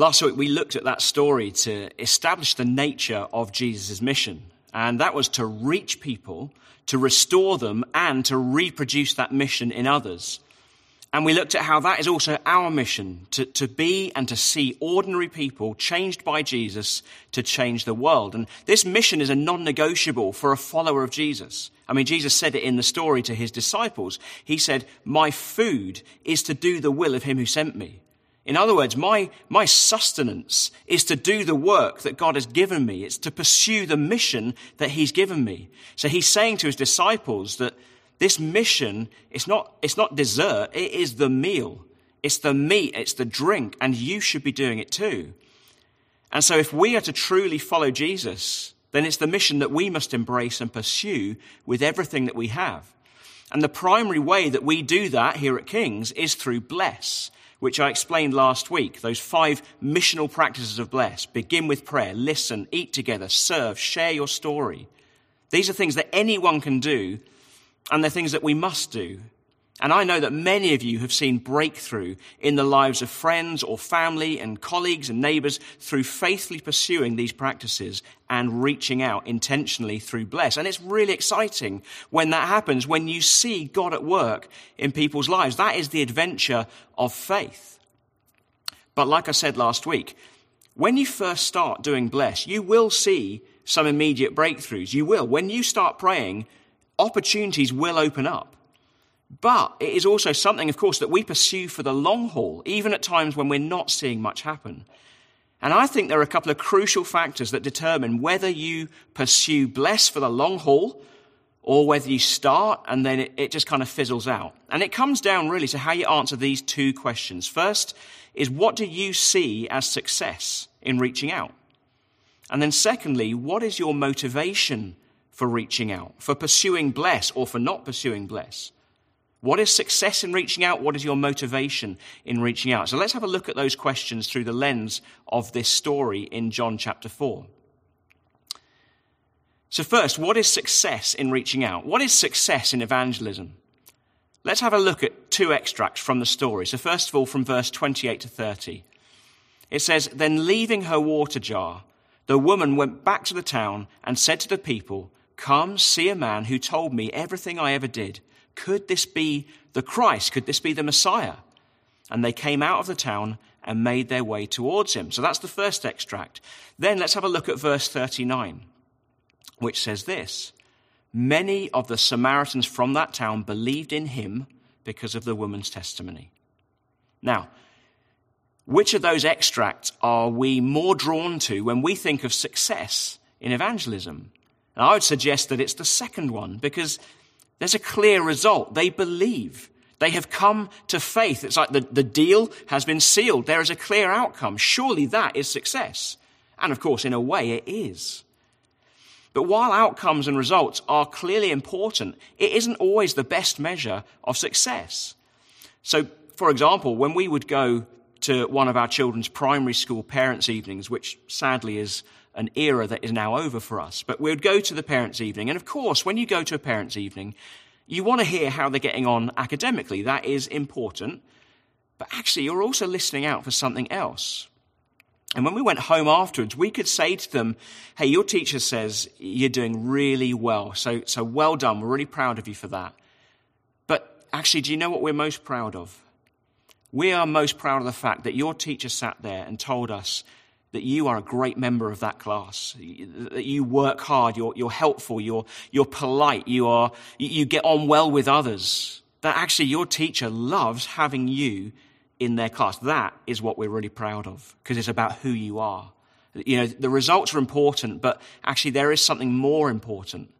Last week, we looked at that story to establish the nature of Jesus' mission. And that was to reach people, to restore them, and to reproduce that mission in others. And we looked at how that is also our mission to, to be and to see ordinary people changed by Jesus to change the world. And this mission is a non negotiable for a follower of Jesus. I mean, Jesus said it in the story to his disciples. He said, My food is to do the will of him who sent me. In other words, my, my sustenance is to do the work that God has given me. It's to pursue the mission that he's given me. So he's saying to his disciples that this mission is not, it's not dessert, it is the meal. It's the meat, it's the drink, and you should be doing it too. And so if we are to truly follow Jesus, then it's the mission that we must embrace and pursue with everything that we have. And the primary way that we do that here at King's is through bless, which I explained last week. Those five missional practices of bless. Begin with prayer, listen, eat together, serve, share your story. These are things that anyone can do and they're things that we must do. And I know that many of you have seen breakthrough in the lives of friends or family and colleagues and neighbors through faithfully pursuing these practices and reaching out intentionally through bless. And it's really exciting when that happens, when you see God at work in people's lives. That is the adventure of faith. But like I said last week, when you first start doing bless, you will see some immediate breakthroughs. You will. When you start praying, opportunities will open up. But it is also something, of course, that we pursue for the long haul, even at times when we're not seeing much happen. And I think there are a couple of crucial factors that determine whether you pursue bless for the long haul or whether you start and then it, it, just kind of fizzles out. And it comes down really to how you answer these two questions. First is what do you see as success in reaching out? And then secondly, what is your motivation for reaching out, for pursuing bless or for not pursuing bless? What is success in reaching out? What is your motivation in reaching out? So let's have a look at those questions through the lens of this story in John chapter 4. So, first, what is success in reaching out? What is success in evangelism? Let's have a look at two extracts from the story. So, first of all, from verse 28 to 30. It says, Then leaving her water jar, the woman went back to the town and said to the people, Come, see a man who told me everything I ever did. Could this be the Christ? Could this be the Messiah? And they came out of the town and made their way towards him. So that's the first extract. Then let's have a look at verse 39, which says this Many of the Samaritans from that town believed in him because of the woman's testimony. Now, which of those extracts are we more drawn to when we think of success in evangelism? And I would suggest that it's the second one because there's a clear result. They believe. They have come to faith. It's like the, the deal has been sealed. There is a clear outcome. Surely that is success. And of course, in a way, it is. But while outcomes and results are clearly important, it isn't always the best measure of success. So, for example, when we would go to one of our children's primary school parents' evenings, which sadly is an era that is now over for us. But we would go to the parents' evening. And of course, when you go to a parents' evening, you want to hear how they're getting on academically. That is important. But actually, you're also listening out for something else. And when we went home afterwards, we could say to them, Hey, your teacher says you're doing really well. So, so well done. We're really proud of you for that. But actually, do you know what we're most proud of? We are most proud of the fact that your teacher sat there and told us that you are a great member of that class, that you work hard, you're, you're helpful, you're, you're polite, you, are, you get on well with others, that actually your teacher loves having you in their class. That is what we're really proud of because it's about who you are. You know, the results are important, but actually there is something more important.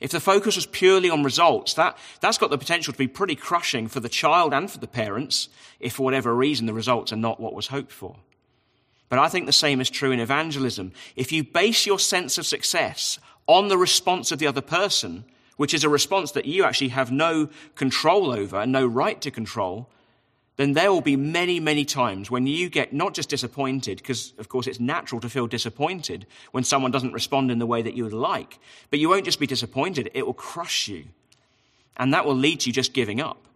If the focus was purely on results, that, that's got the potential to be pretty crushing for the child and for the parents if for whatever reason the results are not what was hoped for. But I think the same is true in evangelism. If you base your sense of success on the response of the other person, which is a response that you actually have no control over and no right to control, then there will be many, many times when you get not just disappointed, because of course it's natural to feel disappointed when someone doesn't respond in the way that you would like, but you won't just be disappointed, it will crush you. And that will lead to you just giving up.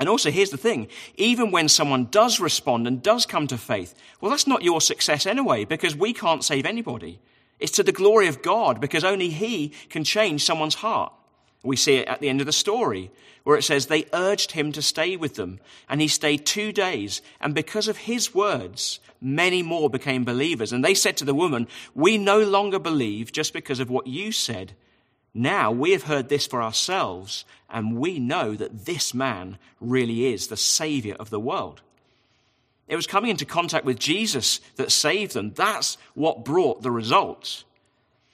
And also, here's the thing even when someone does respond and does come to faith, well, that's not your success anyway, because we can't save anybody. It's to the glory of God, because only He can change someone's heart. We see it at the end of the story, where it says they urged him to stay with them, and he stayed two days, and because of his words, many more became believers. And they said to the woman, We no longer believe just because of what you said. Now we have heard this for ourselves, and we know that this man really is the Savior of the world. It was coming into contact with Jesus that saved them. That's what brought the results.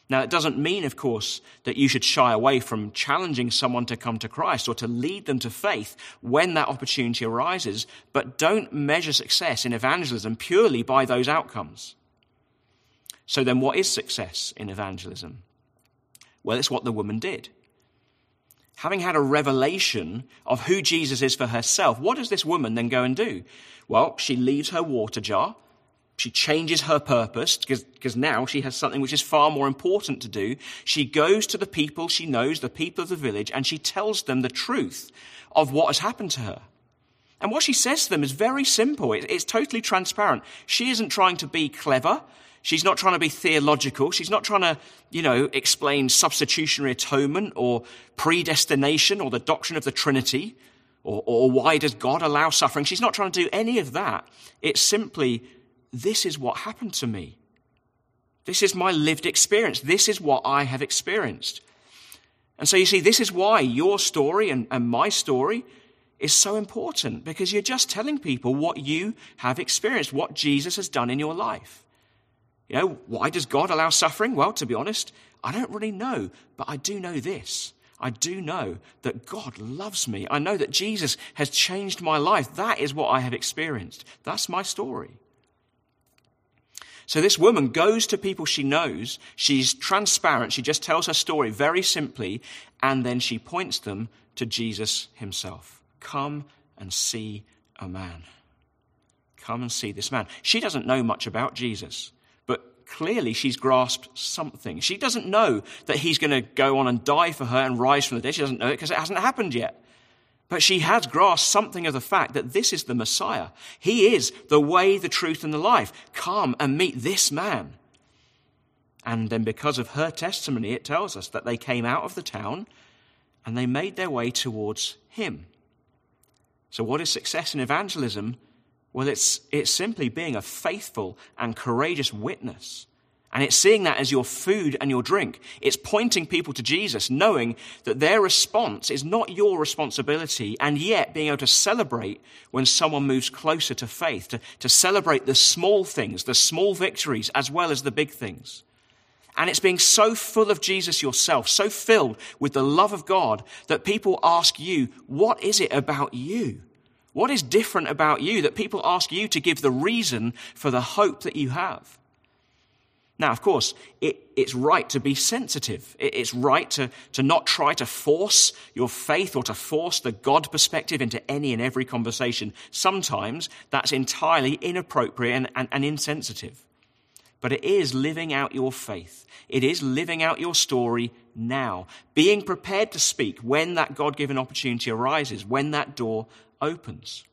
Now, it doesn't mean, of course, that you should shy away from challenging someone to come to Christ or to lead them to faith when that opportunity arises, but don't measure success in evangelism purely by those outcomes. So, then, what is success in evangelism? Well, it's what the woman did. Having had a revelation of who Jesus is for herself, what does this woman then go and do? Well, she leaves her water jar. She changes her purpose because now she has something which is far more important to do. She goes to the people she knows, the people of the village, and she tells them the truth of what has happened to her. And what she says to them is very simple. It's totally transparent. She isn't trying to be clever. She's not trying to be theological. She's not trying to, you know, explain substitutionary atonement or predestination or the doctrine of the Trinity or, or why does God allow suffering. She's not trying to do any of that. It's simply, this is what happened to me. This is my lived experience. This is what I have experienced. And so you see, this is why your story and, and my story is so important because you're just telling people what you have experienced, what Jesus has done in your life. You know, why does God allow suffering? Well, to be honest, I don't really know, but I do know this. I do know that God loves me. I know that Jesus has changed my life. That is what I have experienced. That's my story. So this woman goes to people she knows. She's transparent. She just tells her story very simply. And then she points them to Jesus himself. Come and see a man. Come and see this man. She doesn't know much about Jesus clearly she's grasped something. She doesn't know that he's going to go on and die for her and rise from the dead. She doesn't know it because it hasn't happened yet. But she has grasped something of the fact that this is the Messiah. He is the way, the truth, and the life. Come and meet this man. And then, because of her testimony, it tells us that they came out of the town and they made their way towards him. So, what is success in evangelism? Well, it's, it's simply being a faithful and courageous witness. And it's seeing that as your food and your drink. It's pointing people to Jesus, knowing that their response is not your responsibility, and yet being able to celebrate when someone moves closer to faith, to, to celebrate the small things, the small victories, as well as the big things. And it's being so full of Jesus yourself, so filled with the love of God, that people ask you, What is it about you? What is different about you that people ask you to give the reason for the hope that you have? Now, of course, it, it's right to be sensitive. It, it's right to, to not try to force your faith or to force the God perspective into any and every conversation. Sometimes that's entirely inappropriate and, and, and insensitive. But it is living out your faith. It is living out your story now. Being prepared to speak when that God given opportunity arises, when that door opens.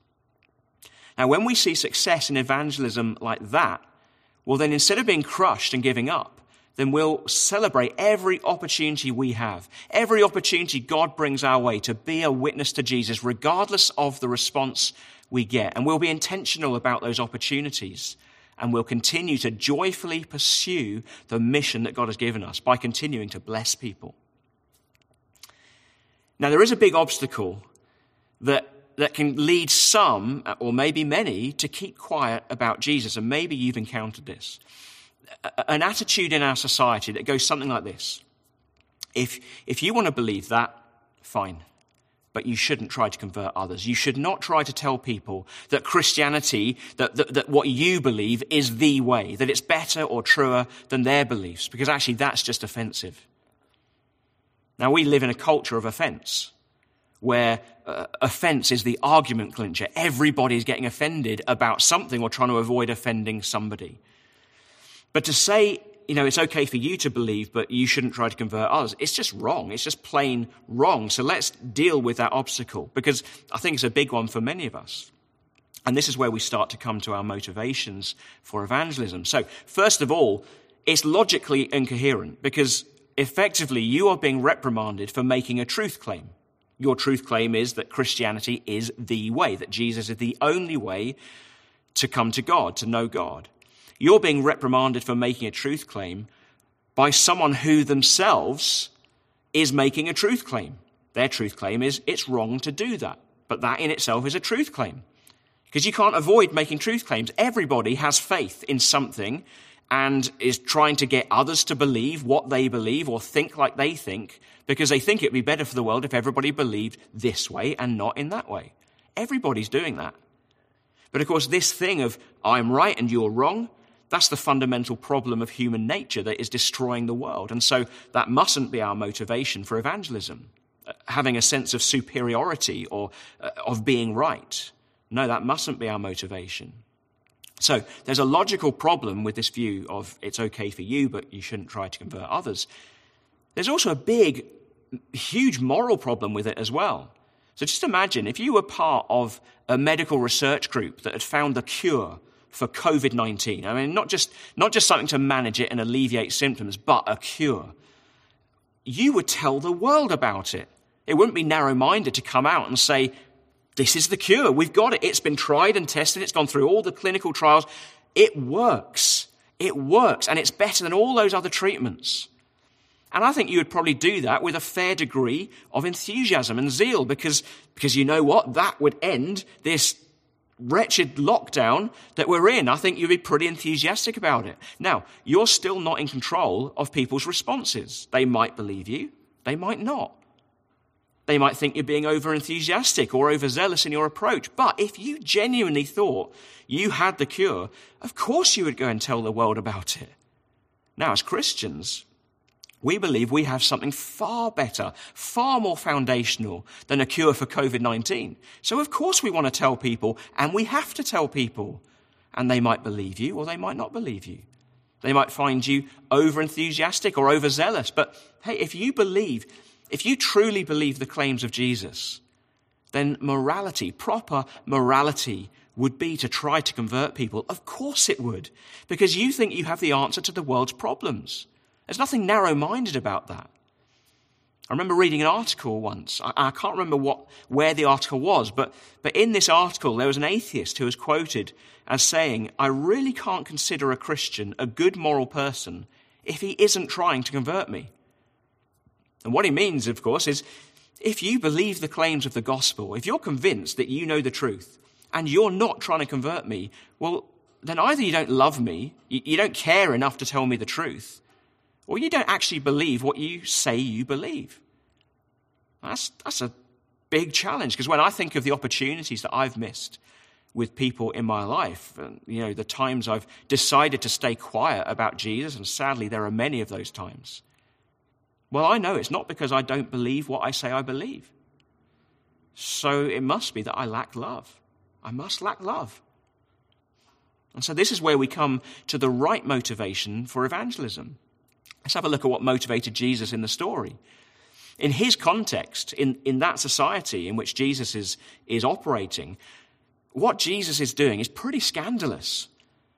Now, when we see success in evangelism like that, well, then instead of being crushed and giving up, then we'll celebrate every opportunity we have, every opportunity God brings our way to be a witness to Jesus, regardless of the response we get. And we'll be intentional about those opportunities. And we'll continue to joyfully pursue the mission that God has given us by continuing to bless people. Now, there is a big obstacle that that can lead some, uh, or maybe many, to keep quiet about Jesus. And maybe you've encountered this. An attitude in our society that goes something like this If, if you want to believe that, fine. But you shouldn't try to convert others. You should not try to tell people that Christianity, that, that, that what you believe is the way, that it's better or truer than their beliefs, because actually that's just offensive. Now, we live in a culture of offense where uh, offense is the argument clincher. Everybody's getting offended about something or trying to avoid offending somebody. But to say you know, it's okay for you to believe, but you shouldn't try to convert others. It's just wrong. It's just plain wrong. So let's deal with that obstacle because I think it's a big one for many of us. And this is where we start to come to our motivations for evangelism. So, first of all, it's logically incoherent because effectively you are being reprimanded for making a truth claim. Your truth claim is that Christianity is the way, that Jesus is the only way to come to God, to know God. You're being reprimanded for making a truth claim by someone who themselves is making a truth claim. Their truth claim is it's wrong to do that. But that in itself is a truth claim. Because you can't avoid making truth claims. Everybody has faith in something and is trying to get others to believe what they believe or think like they think because they think it'd be better for the world if everybody believed this way and not in that way. Everybody's doing that. But of course, this thing of I'm right and you're wrong, that's the fundamental problem of human nature that is destroying the world. And so that mustn't be our motivation for evangelism, having a sense of superiority or uh, of being right. No, that mustn't be our motivation. So there's a logical problem with this view of it's okay for you, but you shouldn't try to convert others. There's also a big, huge moral problem with it as well. So just imagine if you were part of a medical research group that had found the cure for COVID 19. I mean, not just, not just something to manage it and alleviate symptoms, but a cure. You would tell the world about it. It wouldn't be narrow minded to come out and say, this is the cure. We've got it. It's been tried and tested. It's gone through all the clinical trials. It works. It works. And it's better than all those other treatments. And I think you would probably do that with a fair degree of enthusiasm and zeal because, because you know what? That would end this wretched lockdown that we're in. I think you'd be pretty enthusiastic about it. Now, you're still not in control of people's responses. They might believe you. They might not. They might think you're being over enthusiastic or overzealous in your approach. But if you genuinely thought you had the cure, of course you would go and tell the world about it. Now, as Christians, we believe we have something far better, far more foundational than a cure for COVID 19. So, of course, we want to tell people, and we have to tell people. And they might believe you or they might not believe you. They might find you over enthusiastic or overzealous. But hey, if you believe if you truly believe the claims of Jesus, then morality, proper morality, would be to try to convert people. Of course it would, because you think you have the answer to the world's problems. There's nothing narrow minded about that. I remember reading an article once. I, I, can't remember what, where the article was, but, but in this article, there was an atheist who was quoted as saying, I really can't consider a Christian a good moral person if he isn't trying to convert me. And what he means, of course, is if you believe the claims of the gospel, if you're convinced that you know the truth, and you're not trying to convert me, well, then either you don't love me, you don't care enough to tell me the truth, or you don't actually believe what you say you believe. That's, that's a big challenge because when I think of the opportunities that I've missed with people in my life, and, you know, the times I've decided to stay quiet about Jesus, and sadly there are many of those times, well, I know it's not because I don't believe what I say I believe. So it must be that I lack love. I must lack love. And so this is where we come to the right motivation for evangelism. Let's have a look at what motivated Jesus in the story. In his context, in, in that society in which Jesus is, is operating, what Jesus is doing is pretty scandalous.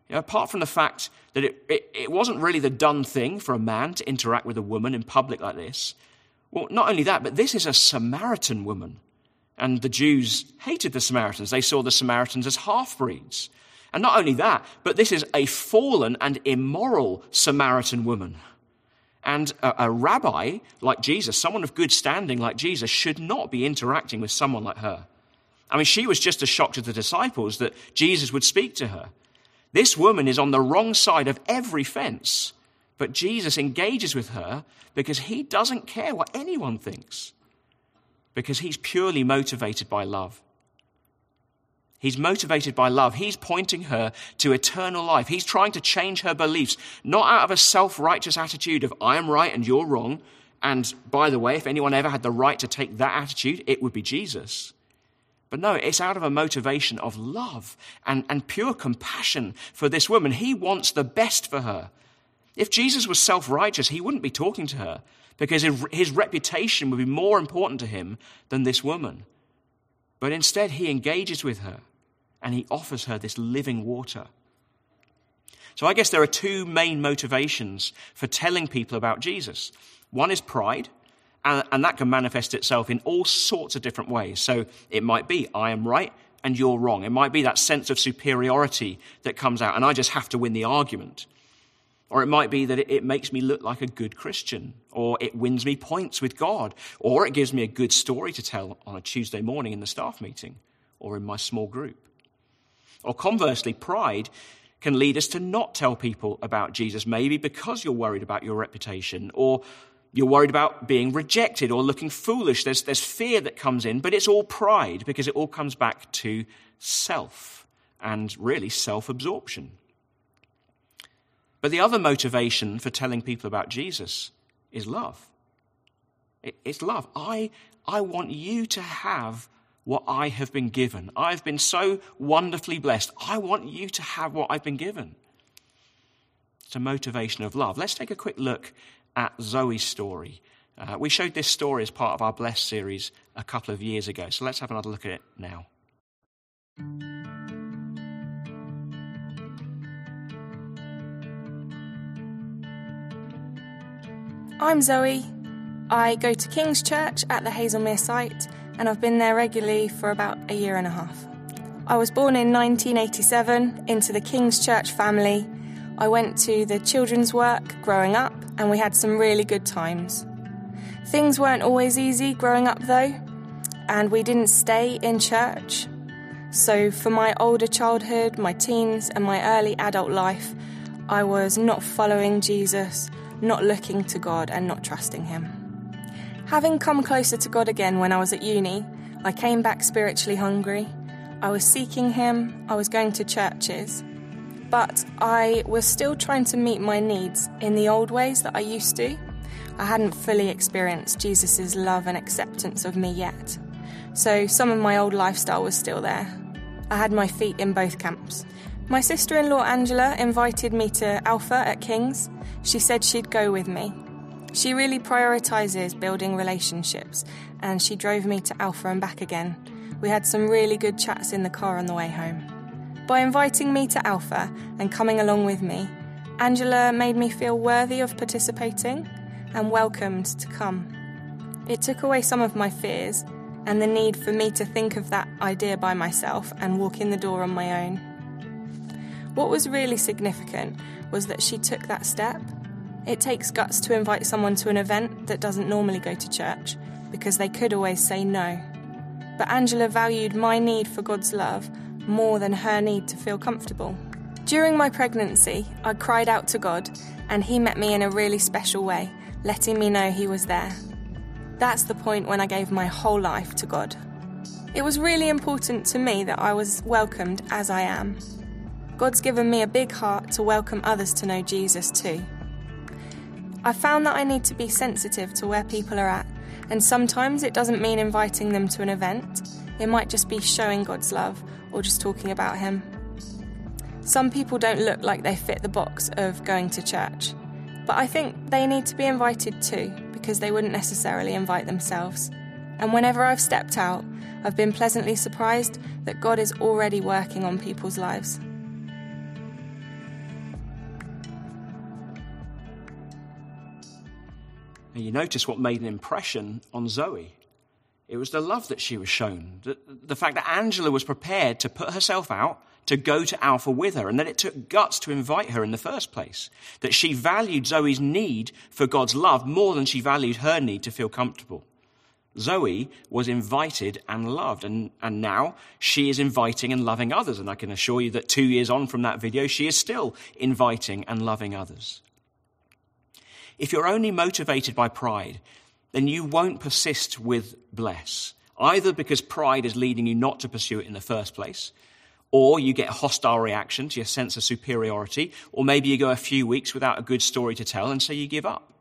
You know, apart from the fact that it, it, it wasn't really the done thing for a man to interact with a woman in public like this, well, not only that, but this is a Samaritan woman. And the Jews hated the Samaritans. They saw the Samaritans as half breeds. And not only that, but this is a fallen and immoral Samaritan woman. And a, a, rabbi like Jesus, someone of good standing like Jesus, should not be interacting with someone like her. I mean, she was just as shocked as the disciples that Jesus would speak to her. This woman is on the wrong side of every fence, but Jesus engages with her because he doesn't care what anyone thinks, because he's purely motivated by love. He's motivated by love. He's pointing her to eternal life. He's trying to change her beliefs, not out of a self righteous attitude of, I am right and you're wrong. And by the way, if anyone ever had the right to take that attitude, it would be Jesus. But no, it's out of a motivation of love and, and pure compassion for this woman. He wants the best for her. If Jesus was self righteous, he wouldn't be talking to her because his reputation would be more important to him than this woman. But instead, he engages with her and he offers her this living water. So I guess there are two main motivations for telling people about Jesus. One is pride, and, and, that can manifest itself in all sorts of different ways. So it might be, I am right and you're wrong. It might be that sense of superiority that comes out, and I just have to win the argument. Or it might be that it, it makes me look like a good Christian, or it wins me points with God, or it gives me a good story to tell on a Tuesday morning in the staff meeting or in my small group. Or conversely, pride can lead us to not tell people about Jesus, maybe because you're worried about your reputation or you're worried about being rejected or looking foolish. There's, there's fear that comes in, but it's all pride because it all comes back to self and really self absorption. But the other motivation for telling people about Jesus is love. It, it's love. I, I want you to have what I have been given. I've been so wonderfully blessed. I want you to have what I've been given. It's a motivation of love. Let's take a quick look at Zoe's story. Uh, we showed this story as part of our Blessed series a couple of years ago, so let's have another look at it now. I'm Zoe. I go to King's Church at the Hazlemere site, and I've been there regularly for about a year and a half. I was born in 1987 into the King's Church family. I went to the children's work growing up, and we had some really good times. Things weren't always easy growing up though, and we didn't stay in church. So, for my older childhood, my teens, and my early adult life, I was not following Jesus, not looking to God, and not trusting Him. Having come closer to God again when I was at uni, I came back spiritually hungry. I was seeking Him, I was going to churches but I was still trying to meet my needs in the old ways that I used to. I hadn't fully experienced Jesus' love and acceptance of me yet. So some of my old lifestyle was still there. I had my feet in both camps. My sister in law Angela invited me to Alpha at King's. She said she'd go with me. She really prioritises building relationships, and she drove me to Alpha and back again. We had some really good chats in the car on the way home. By inviting me to Alpha and coming along with me, Angela made me feel worthy of participating and welcomed to come. It took away some of my fears and the need for me to think of that idea by myself and walk in the door on my own. What was really significant was that she took that step. It takes guts to invite someone to an event that doesn't normally go to church because they could always say no. But Angela valued my need for God's love more than her need to feel comfortable. During my pregnancy, I cried out to God, and He met me in a really special way, letting me know He was there. That's the point when I gave my whole life to God. It was really important to me that I was welcomed as I am. God's given me a big heart to welcome others to know Jesus too. I found that I need to be sensitive to where people are at, and sometimes it doesn't mean inviting them to an event. It might just be showing God's love or just talking about Him. Some people don't look like they fit the box of going to church, but I think they need to be invited too because they wouldn't necessarily invite themselves. And whenever I've stepped out, I've been pleasantly surprised that God is already working on people's lives. And you notice what made an impression on Zoe. It was the love that she was shown. The, the, fact that Angela was prepared to put herself out to go to Alpha with her, and that it took guts to invite her in the first place. That she valued Zoe's need for God's love more than she valued her need to feel comfortable. Zoe was invited and loved, and, and now she is inviting and loving others. And I can assure you that two years on from that video, she is still inviting and loving others. If you're only motivated by pride, then you won't persist with bless, either because pride is leading you not to pursue it in the first place, or you get a hostile reaction to your sense of superiority, or maybe you go a few weeks without a good story to tell and so you give up.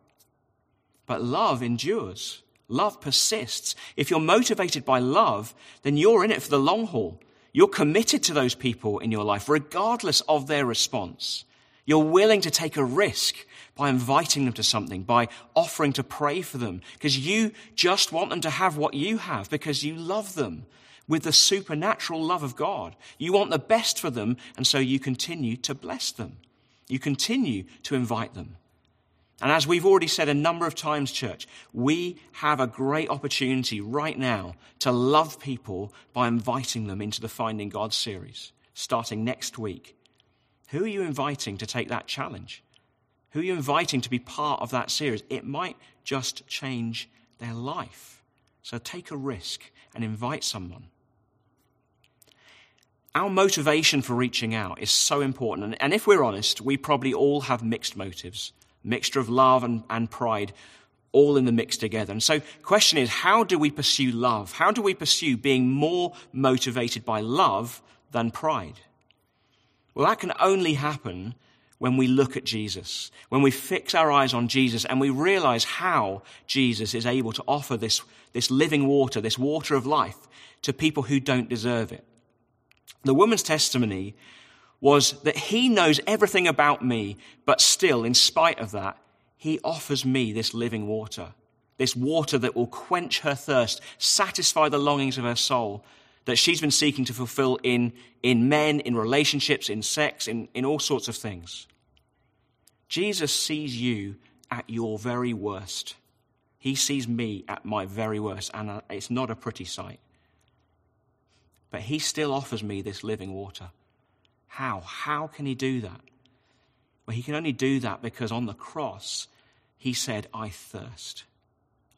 But love endures. Love persists. If you're motivated by love, then you're in it for the long haul. You're committed to those people in your life, regardless of their response. You're willing to take a risk by inviting them to something, by offering to pray for them, because you just want them to have what you have, because you love them with the supernatural love of God. You want the best for them, and so you continue to bless them. You continue to invite them. And as we've already said a number of times, church, we have a great opportunity right now to love people by inviting them into the Finding God series, starting next week. Who are you inviting to take that challenge? Who are you inviting to be part of that series? It might just change their life. So take a risk and invite someone. Our motivation for reaching out is so important. And if we're honest, we probably all have mixed motives mixture of love and, and pride, all in the mix together. And so, question is, how do we pursue love? How do we pursue being more motivated by love than pride? Well, that can only happen when we look at Jesus, when we fix our eyes on Jesus and we realize how Jesus is able to offer this, this living water, this water of life, to people who don't deserve it. The woman's testimony was that he knows everything about me, but still, in spite of that, he offers me this living water, this water that will quench her thirst, satisfy the longings of her soul that she's been seeking to fulfill in, in men, in relationships, in sex, in, in all sorts of things. Jesus sees you at your very worst. He sees me at my very worst, and uh, it's not a pretty sight. But he still offers me this living water. How? How can he do that? Well, he can only do that because on the cross, he said, I thirst.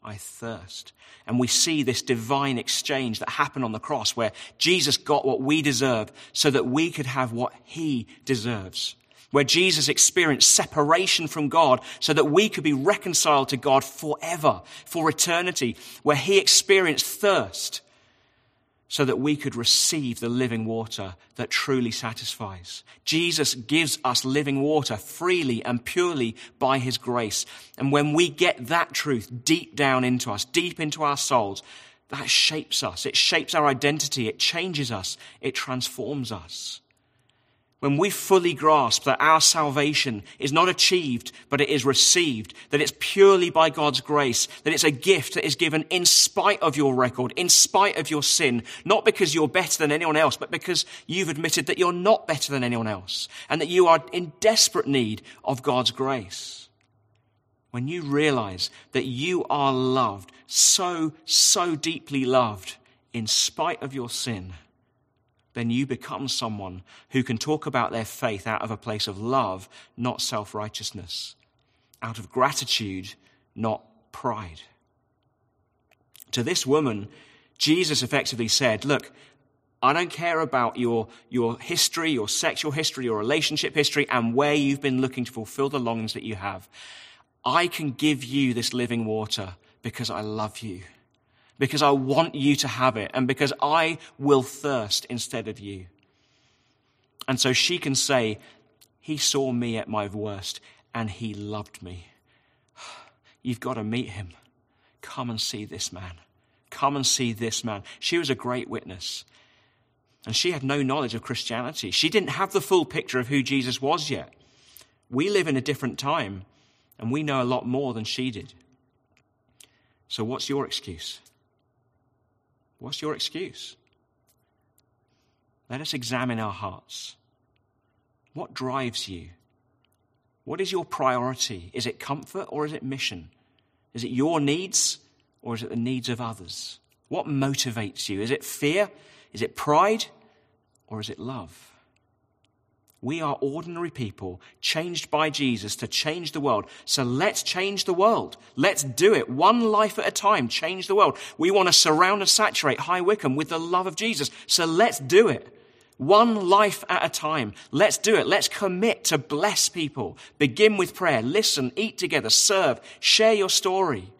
I thirst. And we see this divine exchange that happened on the cross where Jesus got what we deserve so that we could have what he deserves where Jesus experienced separation from God so that we could be reconciled to God forever, for eternity, where he experienced thirst so that we could receive the living water that truly satisfies. Jesus gives us living water freely and purely by his grace. And when we get that truth deep down into us, deep into our souls, that shapes us. It shapes our identity. It changes us. It transforms us when we fully grasp that our salvation is not achieved, but it is received, that it's purely by God's grace, that it's a gift that is given in spite of your record, in spite of your sin, not because you're better than anyone else, but because you've admitted that you're not better than anyone else, and that you are in desperate need of God's grace. When you realize that you are loved, so, so deeply loved, in spite of your sin, then you become someone who can talk about their faith out of a place of love, not self righteousness, out of gratitude, not pride. To this woman, Jesus effectively said, Look, I don't care about your, your history, your sexual history, your relationship history, and where you've been looking to fulfill the longings that you have. I can give you this living water because I love you because I want you to have it and because I will thirst instead of you. And so she can say, He saw me at my worst and He loved me. You've got to meet Him. Come and see this man. Come and see this man. She was a great witness. And she had no knowledge of Christianity. She didn't have the full picture of who Jesus was yet. We live in a different time, and we know a lot more than she did. So, what's your excuse? What's your excuse? Let us examine our hearts. What drives you? What is your priority? Is it comfort or is it mission? Is it your needs or is it the needs of others? What motivates you? Is it fear? Is it pride? Or is it love? We are ordinary people changed by Jesus to change the world. So let's change the world. Let's do it one life at a time. Change the world. We want to surround and saturate High Wycombe with the love of Jesus. So let's do it. One life at a time. Let's do it. Let's commit to bless people. Begin with prayer. Listen, eat together, serve, share your story.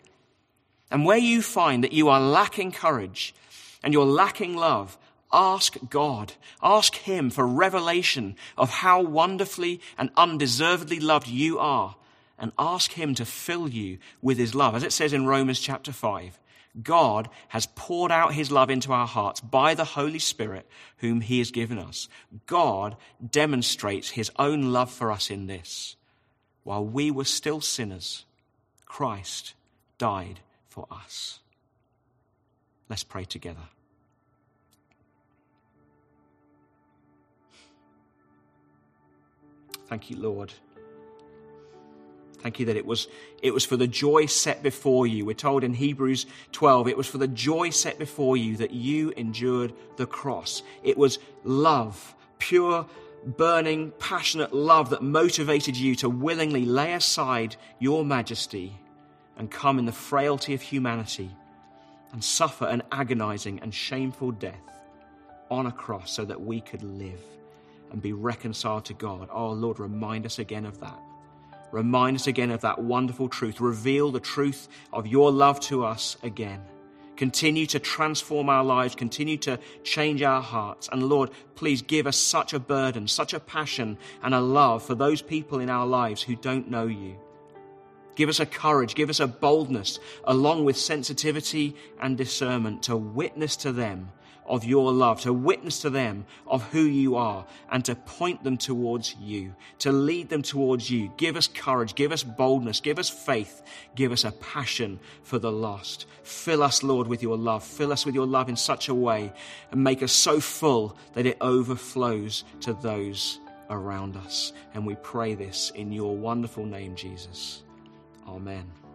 And where you find that you are lacking courage and you're lacking love, Ask God. Ask Him for revelation of how wonderfully and undeservedly loved you are. And ask Him to fill you with His love. As it says in Romans chapter 5, God has poured out His love into our hearts by the Holy Spirit, whom He has given us. God demonstrates His own love for us in this. while we were still sinners, Christ died for us. Let's pray together. Thank you, Lord. Thank you that it was, it was for the joy set before you. We're told in Hebrews 12, it was for the joy set before you that you endured the cross. It was love, pure burning, passionate love that motivated you to willingly lay aside your majesty and come in the frailty of humanity and suffer an agonizing and shameful death on a cross so that we could live and be reconciled to God. Oh, Lord, remind us again of that. Remind us again of that wonderful truth. Reveal the truth of your love to us again. Continue to transform our lives, continue to change our hearts. And Lord, please give us such a burden, such a passion, and a love for those people in our lives who don't know you. Give us a courage, give us a boldness, along with sensitivity and discernment to witness to them of your love, to witness to them of who you are, and to point them towards you, to lead them towards you. Give us courage, give us boldness, give us faith, give us a passion for the lost. Fill us, Lord, with your love. Fill us with your love in such a way, and make us so full that it overflows to those around us. And we pray this in your wonderful name, Jesus. Amen.